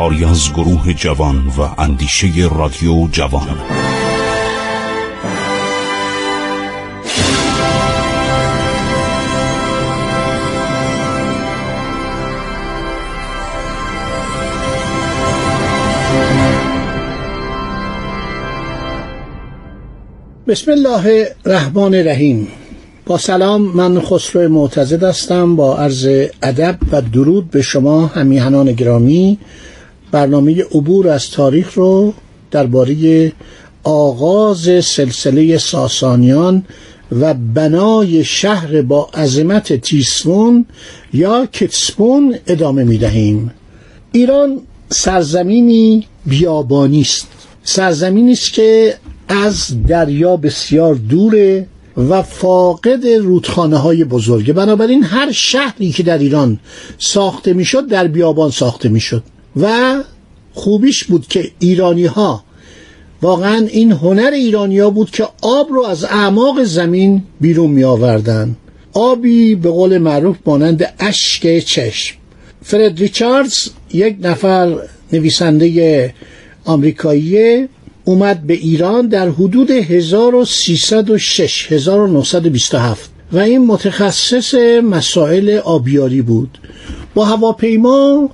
کاری از گروه جوان و اندیشه رادیو جوان. بسم الله الرحمن الرحیم. با سلام من خسرو معتزد هستم. با عرض ادب و درود به شما همیهنان گرامی. برنامه عبور از تاریخ رو درباره آغاز سلسله ساسانیان و بنای شهر با عظمت تیسفون یا کتسپون ادامه می دهیم ایران سرزمینی بیابانی است. سرزمینی است که از دریا بسیار دوره و فاقد رودخانه های بزرگه. بنابراین هر شهری که در ایران ساخته می‌شد در بیابان ساخته می‌شد. و خوبیش بود که ایرانی ها واقعا این هنر ایرانیا بود که آب رو از اعماق زمین بیرون می آوردن آبی به قول معروف مانند اشک چشم. فرد ریچاردز یک نفر نویسنده آمریکایی اومد به ایران در حدود 1306 1927 و این متخصص مسائل آبیاری بود. با هواپیما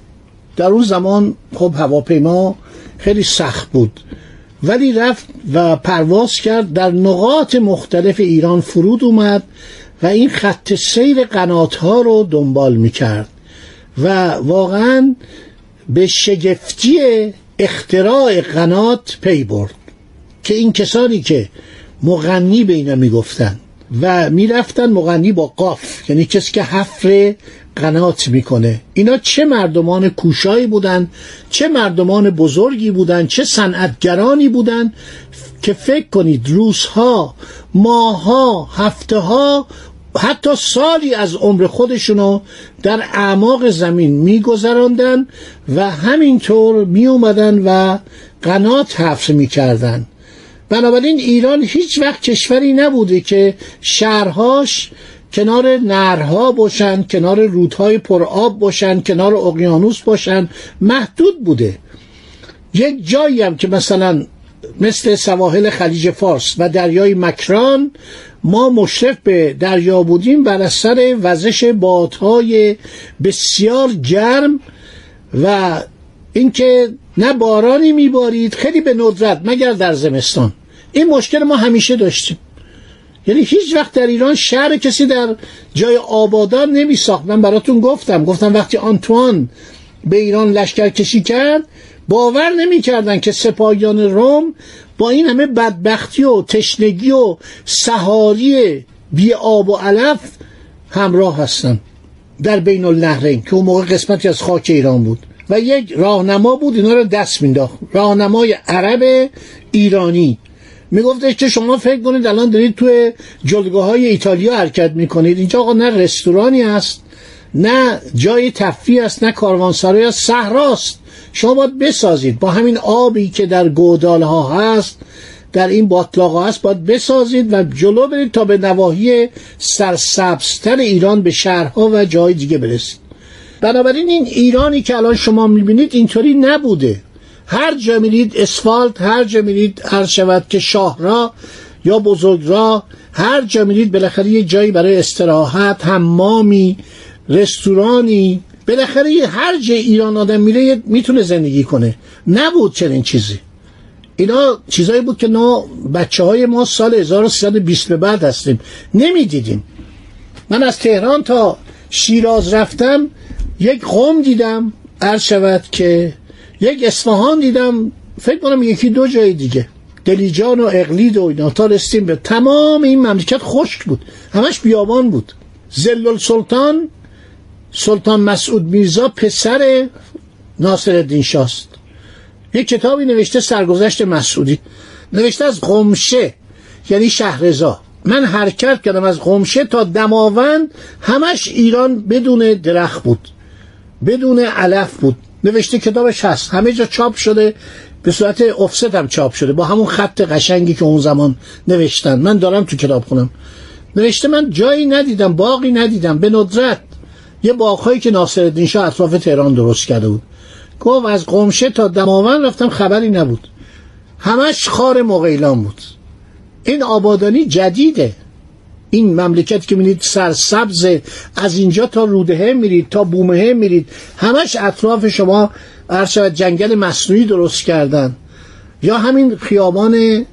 در اون زمان خب هواپیما خیلی سخت بود. ولی رفت و پرواز کرد در نقاط مختلف ایران فرود اومد و این خط سیر قنات ها رو دنبال می کرد و واقعا به شگفتی اختراع قنات پی برد که این کسانی که مغنی به اینا می‌گفتن و می‌رفتن مغنی با قاف یعنی کسی که حفر قنات می‌کنه. اینا چه مردمان کوشایی بودن چه مردمان بزرگی بودن چه صنعتگرانی بودن که فکر کنید روزها ماها هفته ها حتی سالی از عمر خودشونو در اعماق زمین میگذراندن و همینطور می اومدن و قنات حفظ می‌کردن. بنابراین ایران هیچ وقت کشوری نبوده که شهرهاش کنار نرها باشن کنار رودهای پرآب باشن کنار اقیانوس باشن محدود بوده. یک جایی هم که مثلا مثل سواحل خلیج فارس و دریای مکران ما مشرف به دریا بودیم بر اثر وزش بادهای بسیار گرم و اینکه نه بارانی میبارید خیلی به ندرت مگر در زمستان. این مشکل ما همیشه داشتیم. یعنی هیچ وقت در ایران شهر کسی در جای آبادان نمی ساخت من براتون گفتم گفتم وقتی آنتوان به ایران لشکر کشی کرد باور نمی کردن که سپاهیان روم با این همه بدبختی و تشنگی و سهاری بی آب و علف همراه هستن در بین النهرین که اون موقع قسمتی از خاک ایران بود. و یک راهنما بود اینا رو دست مینداخت راهنمای عرب ایرانی. میگفتش که شما فکر کنید الان دارید توی جلگاه های ایتالیا حرکت می‌کنید. اینجا آقا نه رستورانی است نه جای تفریح است نه کاروانسرای است صحراست. شما باید بسازید. با همین آبی که در گودال ها هست در این باطلاق هست باید بسازید و جلو برید تا به نواحی سرسبزتر ایران به شهرها و جای دیگه برسید. بنابراین این ایرانی که الان شما می‌بینید اینطوری نبوده. هر جا میرید اسفالت هر جا میرید هر شود که شاهرا یا بزرگراه هر جا میرید بالاخره یه جایی برای استراحت حمامی رستورانی بالاخره هر جای ایران آدم میره می‌تونه زندگی کنه. نبود چنین چیزی. اینا چیزایی بود که ما بچه های ما سال 1320 به بعد هستیم. نمی‌دیدیم. من از تهران تا شیراز رفتم یک قوم دیدم عرض شود که یک اصفهان دیدم فکر کنم یکی دو جای دیگه. دلیجان و اقلید و اینا. تا رسیم به تمام این مملکت خشک بود. همش بیابان بود. زلل سلطان سلطان مسعود میرزا پسر ناصر الدین شاست. یک کتابی نوشته سرگذشت مسعودی. نوشته از قمشه یعنی شهرزا. من حرکت کردم از قمشه تا دماوند همش ایران بدون درخت بود. بدون علف بود. نوشته کتابش هست همه جا چاپ شده. به صورت افست هم چاپ شده. با همون خط قشنگی که اون زمان نوشتن. من دارم تو کتاب خونم. نوشته من جایی ندیدم باقی ندیدم. به ندرت. یه باغهایی که ناصرالدین شاه اطراف تهران درست کرده بود. گفت از قمشه تا دماوند رفتم خبری نبود. همش خار مغیلان بود. این آبادانی جدیده. این مملکت که میرید سرسبز از اینجا تا رودهه میرید تا بومهه میرید همش اطراف شما شود جنگل مصنوعی درست کردن. یا همین خیابان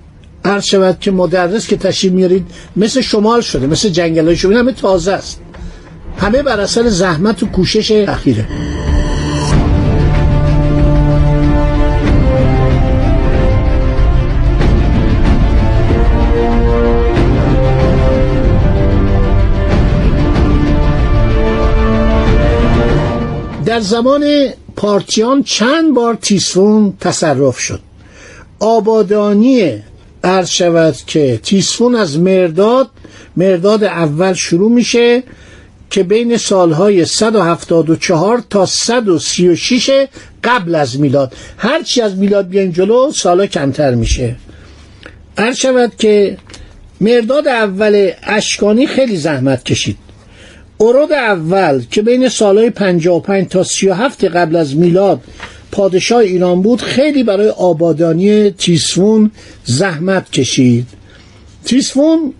عرض شود که مدرس که تشریف میارید مثل شمال شده مثل جنگل های شما همه تازه است. همه بر اثر زحمت و کوشش اخیره. در زمان پارتیان چند بار تیسفون تصرف شد. آبادانی عرض شود که تیسفون از مرداد مرداد اول شروع میشه که بین سالهای 174 تا 136 قبل از میلاد. هرچی از میلاد بیایم جلو سالا کمتر میشه. عرض شود که مرداد اول اشکانی خیلی زحمت کشید. اورود اول که بین سالهای 55 تا 37 قبل از میلاد پادشاه ایران بود خیلی برای آبادانی تیسفون زحمت کشید. تیسفون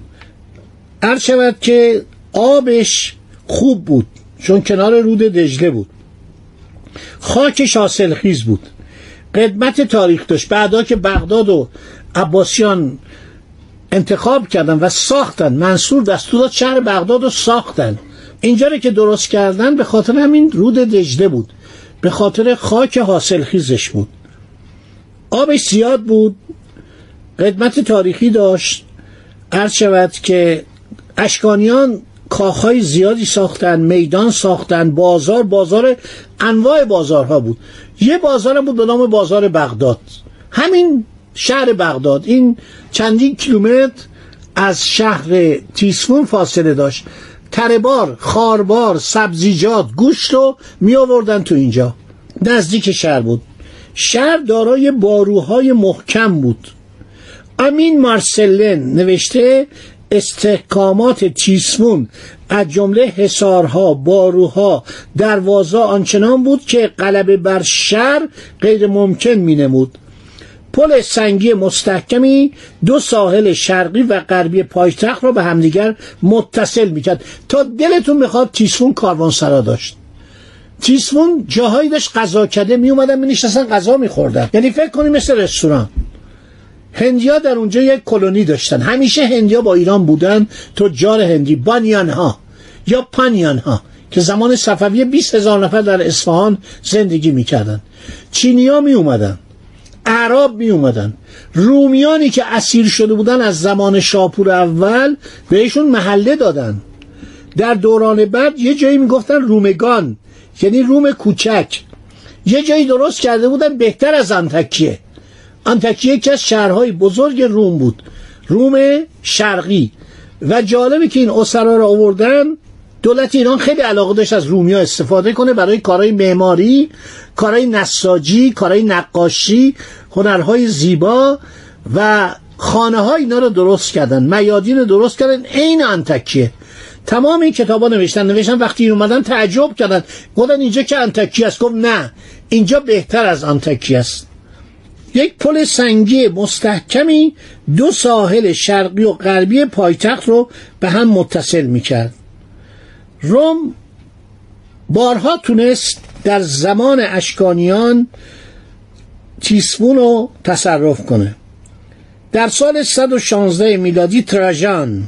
عرض شود که آبش خوب بود چون کنار رود دجله بود. خاکش حاصلخیز بود. قدمت تاریخ داشت. بعدا که بغداد و عباسیان انتخاب کردن و ساختن منصور دستور داد شهر بغداد رو ساختن. اینجا که درست کردن به خاطر همین رود دجله بود. به خاطر خاک حاصل خیزش بود. آبش زیاد بود. قدمت تاریخی داشت. عرض شود که اشکانیان کاخهای زیادی ساختن میدان ساختن بازار بازار انواع بازارها بود. یه بازار بود به نام بازار بغداد. همین شهر بغداد. این چندین کیلومتر از شهر تیسفون فاصله داشت. تربار خاربار سبزیجات گوشت رو می آوردن تو اینجا. نزدیک شهر بود. شهر دارای باروهای محکم بود. امین مارسلن نوشته استحکامات تیسمون از جمله حسارها باروها دروازه آنچنان بود که غلبه بر شهر غیر ممکن می نمود پل سنگی مستحکمی دو ساحل شرقی و غربی پایتخت را به همدیگر متصل می‌کرد. تا دلتون می‌خواد تیسفون کاروانسرا داشت. تیسفون جاهایی داشت غذا کده می اومدن می نشستن غذا میخوردن. یعنی فکر کنیم مثل رستوران. هندیا در اونجا یک کلونی داشتن. همیشه هندیا با ایران بودن. تجار هندی بانیان ها یا پانیان ها که زمان صفوی 20 هزار نفر در اصفهان زندگی می‌کردن. چینیا می اومدن اعراب می اومدن. رومیانی که اسیر شده بودن از زمان شاپور اول بهشون محله دادن. در دوران بعد یه جایی می‌گفتن رومگان یعنی روم کوچک. یه جایی درست کرده بودن بهتر از انتکیه. انتکیه یکی از شهرهای بزرگ روم بود. روم شرقی. و جالبه که این اسرا رو آوردن دولت ایران خیلی علاقه داشت از رومیا استفاده کنه برای کارهای معماری کارهای نساجی کارهای نقاشی هنرهای زیبا و خانه های اینا رو درست کردن میادین رو درست کردن. عین انتکیه تمام این کتابا نوشتن نوشتن وقتی این اومدن تعجب کردن. گفتن اینجا که انتکی است. گفت نه اینجا بهتر از انتکی است. یک پل سنگی مستحکمی دو ساحل شرقی و غربی پایتخت رو به هم متصل می‌کرد. روم بارها تونست در زمان اشکانیان تیسفون رو تصرف کنه. در سال 116 میلادی تراژان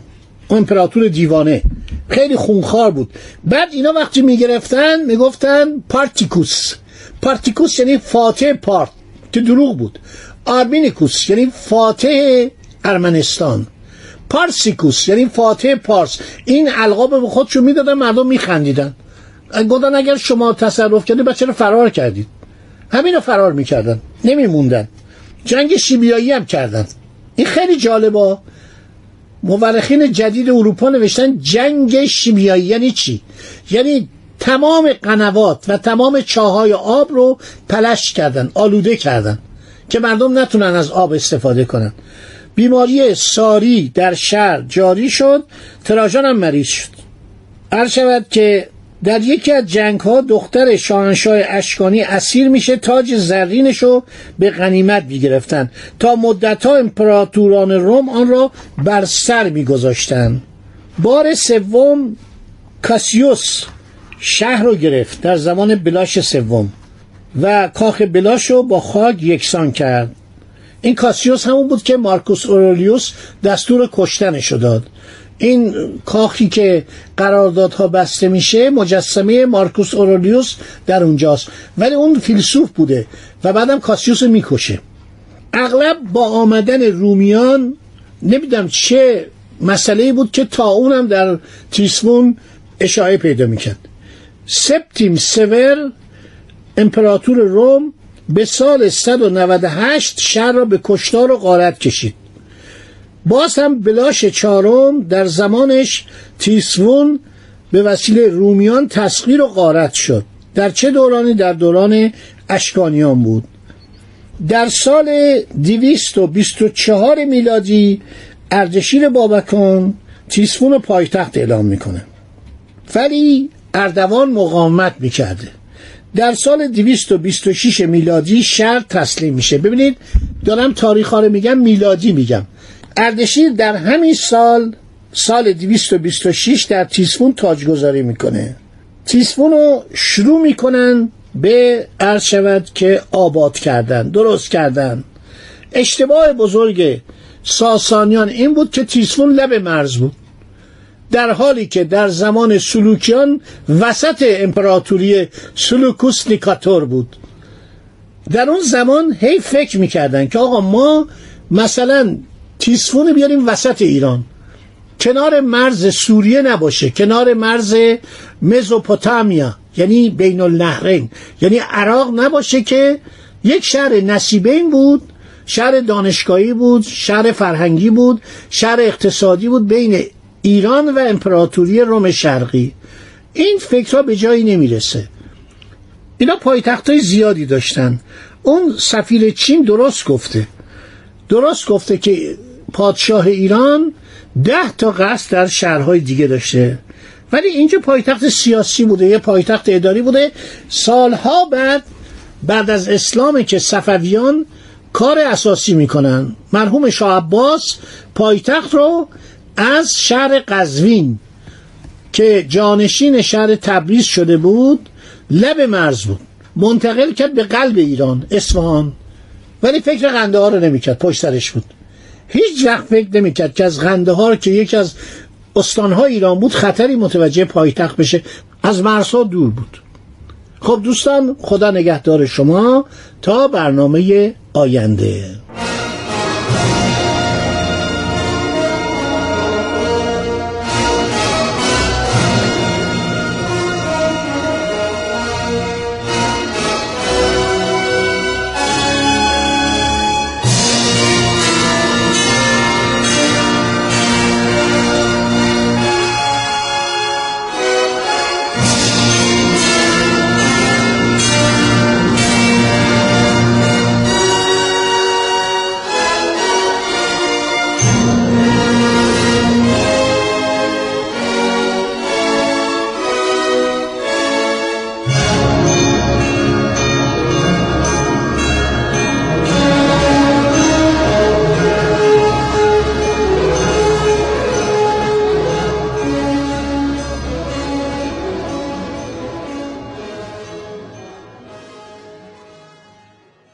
امپراتور دیوانه خیلی خونخوار بود. بعد اینا وقتی می‌گرفتن می‌گفتن پارتیکوس. پارتیکوس یعنی فاتح پارت که دروغ بود. آرمینیکوس یعنی فاتح ارمنستان. پارسیکوس یعنی فاتح پارس. این القاب به خودشون می‌دادن مردم میخندیدن. گفتن اگر شما تصرف کردید بچه فرار کردید؟ همین فرار می‌کردن نمیموندن. جنگ شیمیایی هم کردن. این خیلی جالبه. مورخین جدید اروپا نوشتن جنگ شیمیایی یعنی چی؟ یعنی تمام قنوات و تمام چاهای آب رو پلش کردن آلوده کردن که مردم نتونن از آب استفاده کنن. بیماری ساری در شهر جاری شد تراژان هم مریض شد. هر شود که در یکی از جنگ ها دختر شاهنشاه اشکانی اسیر میشه تاج زرینش رو به غنیمت می‌گرفتن تا مدت ها امپراتوران روم آن را بر سر میگذاشتن. بار سوم کاسیوس شهر رو گرفت در زمان بلاش سوم و کاخ بلاش رو با خاک یکسان کرد. این کاسیوس همون بود که مارکوس اورلیوس دستور کشتنش داد. این کاخی که قراردادها بسته میشه مجسمه مارکوس اورلیوس در اونجاست. ولی اون فیلسوف بوده و بعدم کاسیوس می‌کشه. اغلب با آمدن رومیان نمی‌دونم چه مسئله بود که تا اونم در تیسمون اشاعه پیدا می‌کرد. سپتیم سور امپراتور روم به سال 198 شهر را به کشتار و غارت کشید. باز هم بلاش چهارم در زمانش تیسفون به وسیله رومیان تسخیر و غارت شد. در چه دورانی؟ در دوران اشکانیان بود. در سال 224 میلادی اردشیر بابکان تیسفون پایتخت اعلام می‌کنه. ولی اردوان مقاومت می‌کرده. در سال 226 میلادی شهر تسلیم میشه. ببینید دارم تاریخ ها رو میگم میلادی میگم. اردشیر در همین سال سال 226 در تیسفون تاجگذاری می‌کنه. تیسفون رو شروع می‌کنن به عرض شود که آباد کردن درست کردن. اشتباه بزرگ ساسانیان این بود که تیسفون لب مرز بود. در حالی که در زمان سلوکیان وسط امپراتوری سلوکوس نیکاتور بود. در اون زمان هی فکر می‌کردن که آقا ما مثلا تیسفون بیاریم وسط ایران. کنار مرز سوریه نباشه کنار مرز مزوپوتامیا یعنی بین النهرین یعنی عراق نباشه که یک شهر نصیبین بود شهر دانشگاهی بود شهر فرهنگی بود شهر اقتصادی بود بین ایران و امپراتوری روم شرقی. این فکرها به جایی نمی‌رسه. اینا پایتخت های زیادی داشتن. اون سفیر چین درست گفته. درست گفته که پادشاه ایران ده تا قصد در شهرهای دیگه داشته. ولی اینجا پایتخت سیاسی بوده یه پایتخت اداری بوده. سالها بعد بعد از اسلام که صفویان کار اساسی می‌کنن. مرحوم شاه عباس پایتخت رو از شهر قزوین که جانشین شهر تبریز شده بود لب مرز بود. منتقل کرد به قلب ایران اصفهان. ولی فکر قنده ها رو نمی‌کرد پشت سرش بود. هیچ وقت فکر نمی‌کرد که از قنده ها که یکی از استانهای ایران بود خطری متوجه پایتخت بشه. از مرزها دور بود. خب دوستان خدا نگهدار شما تا برنامه آینده.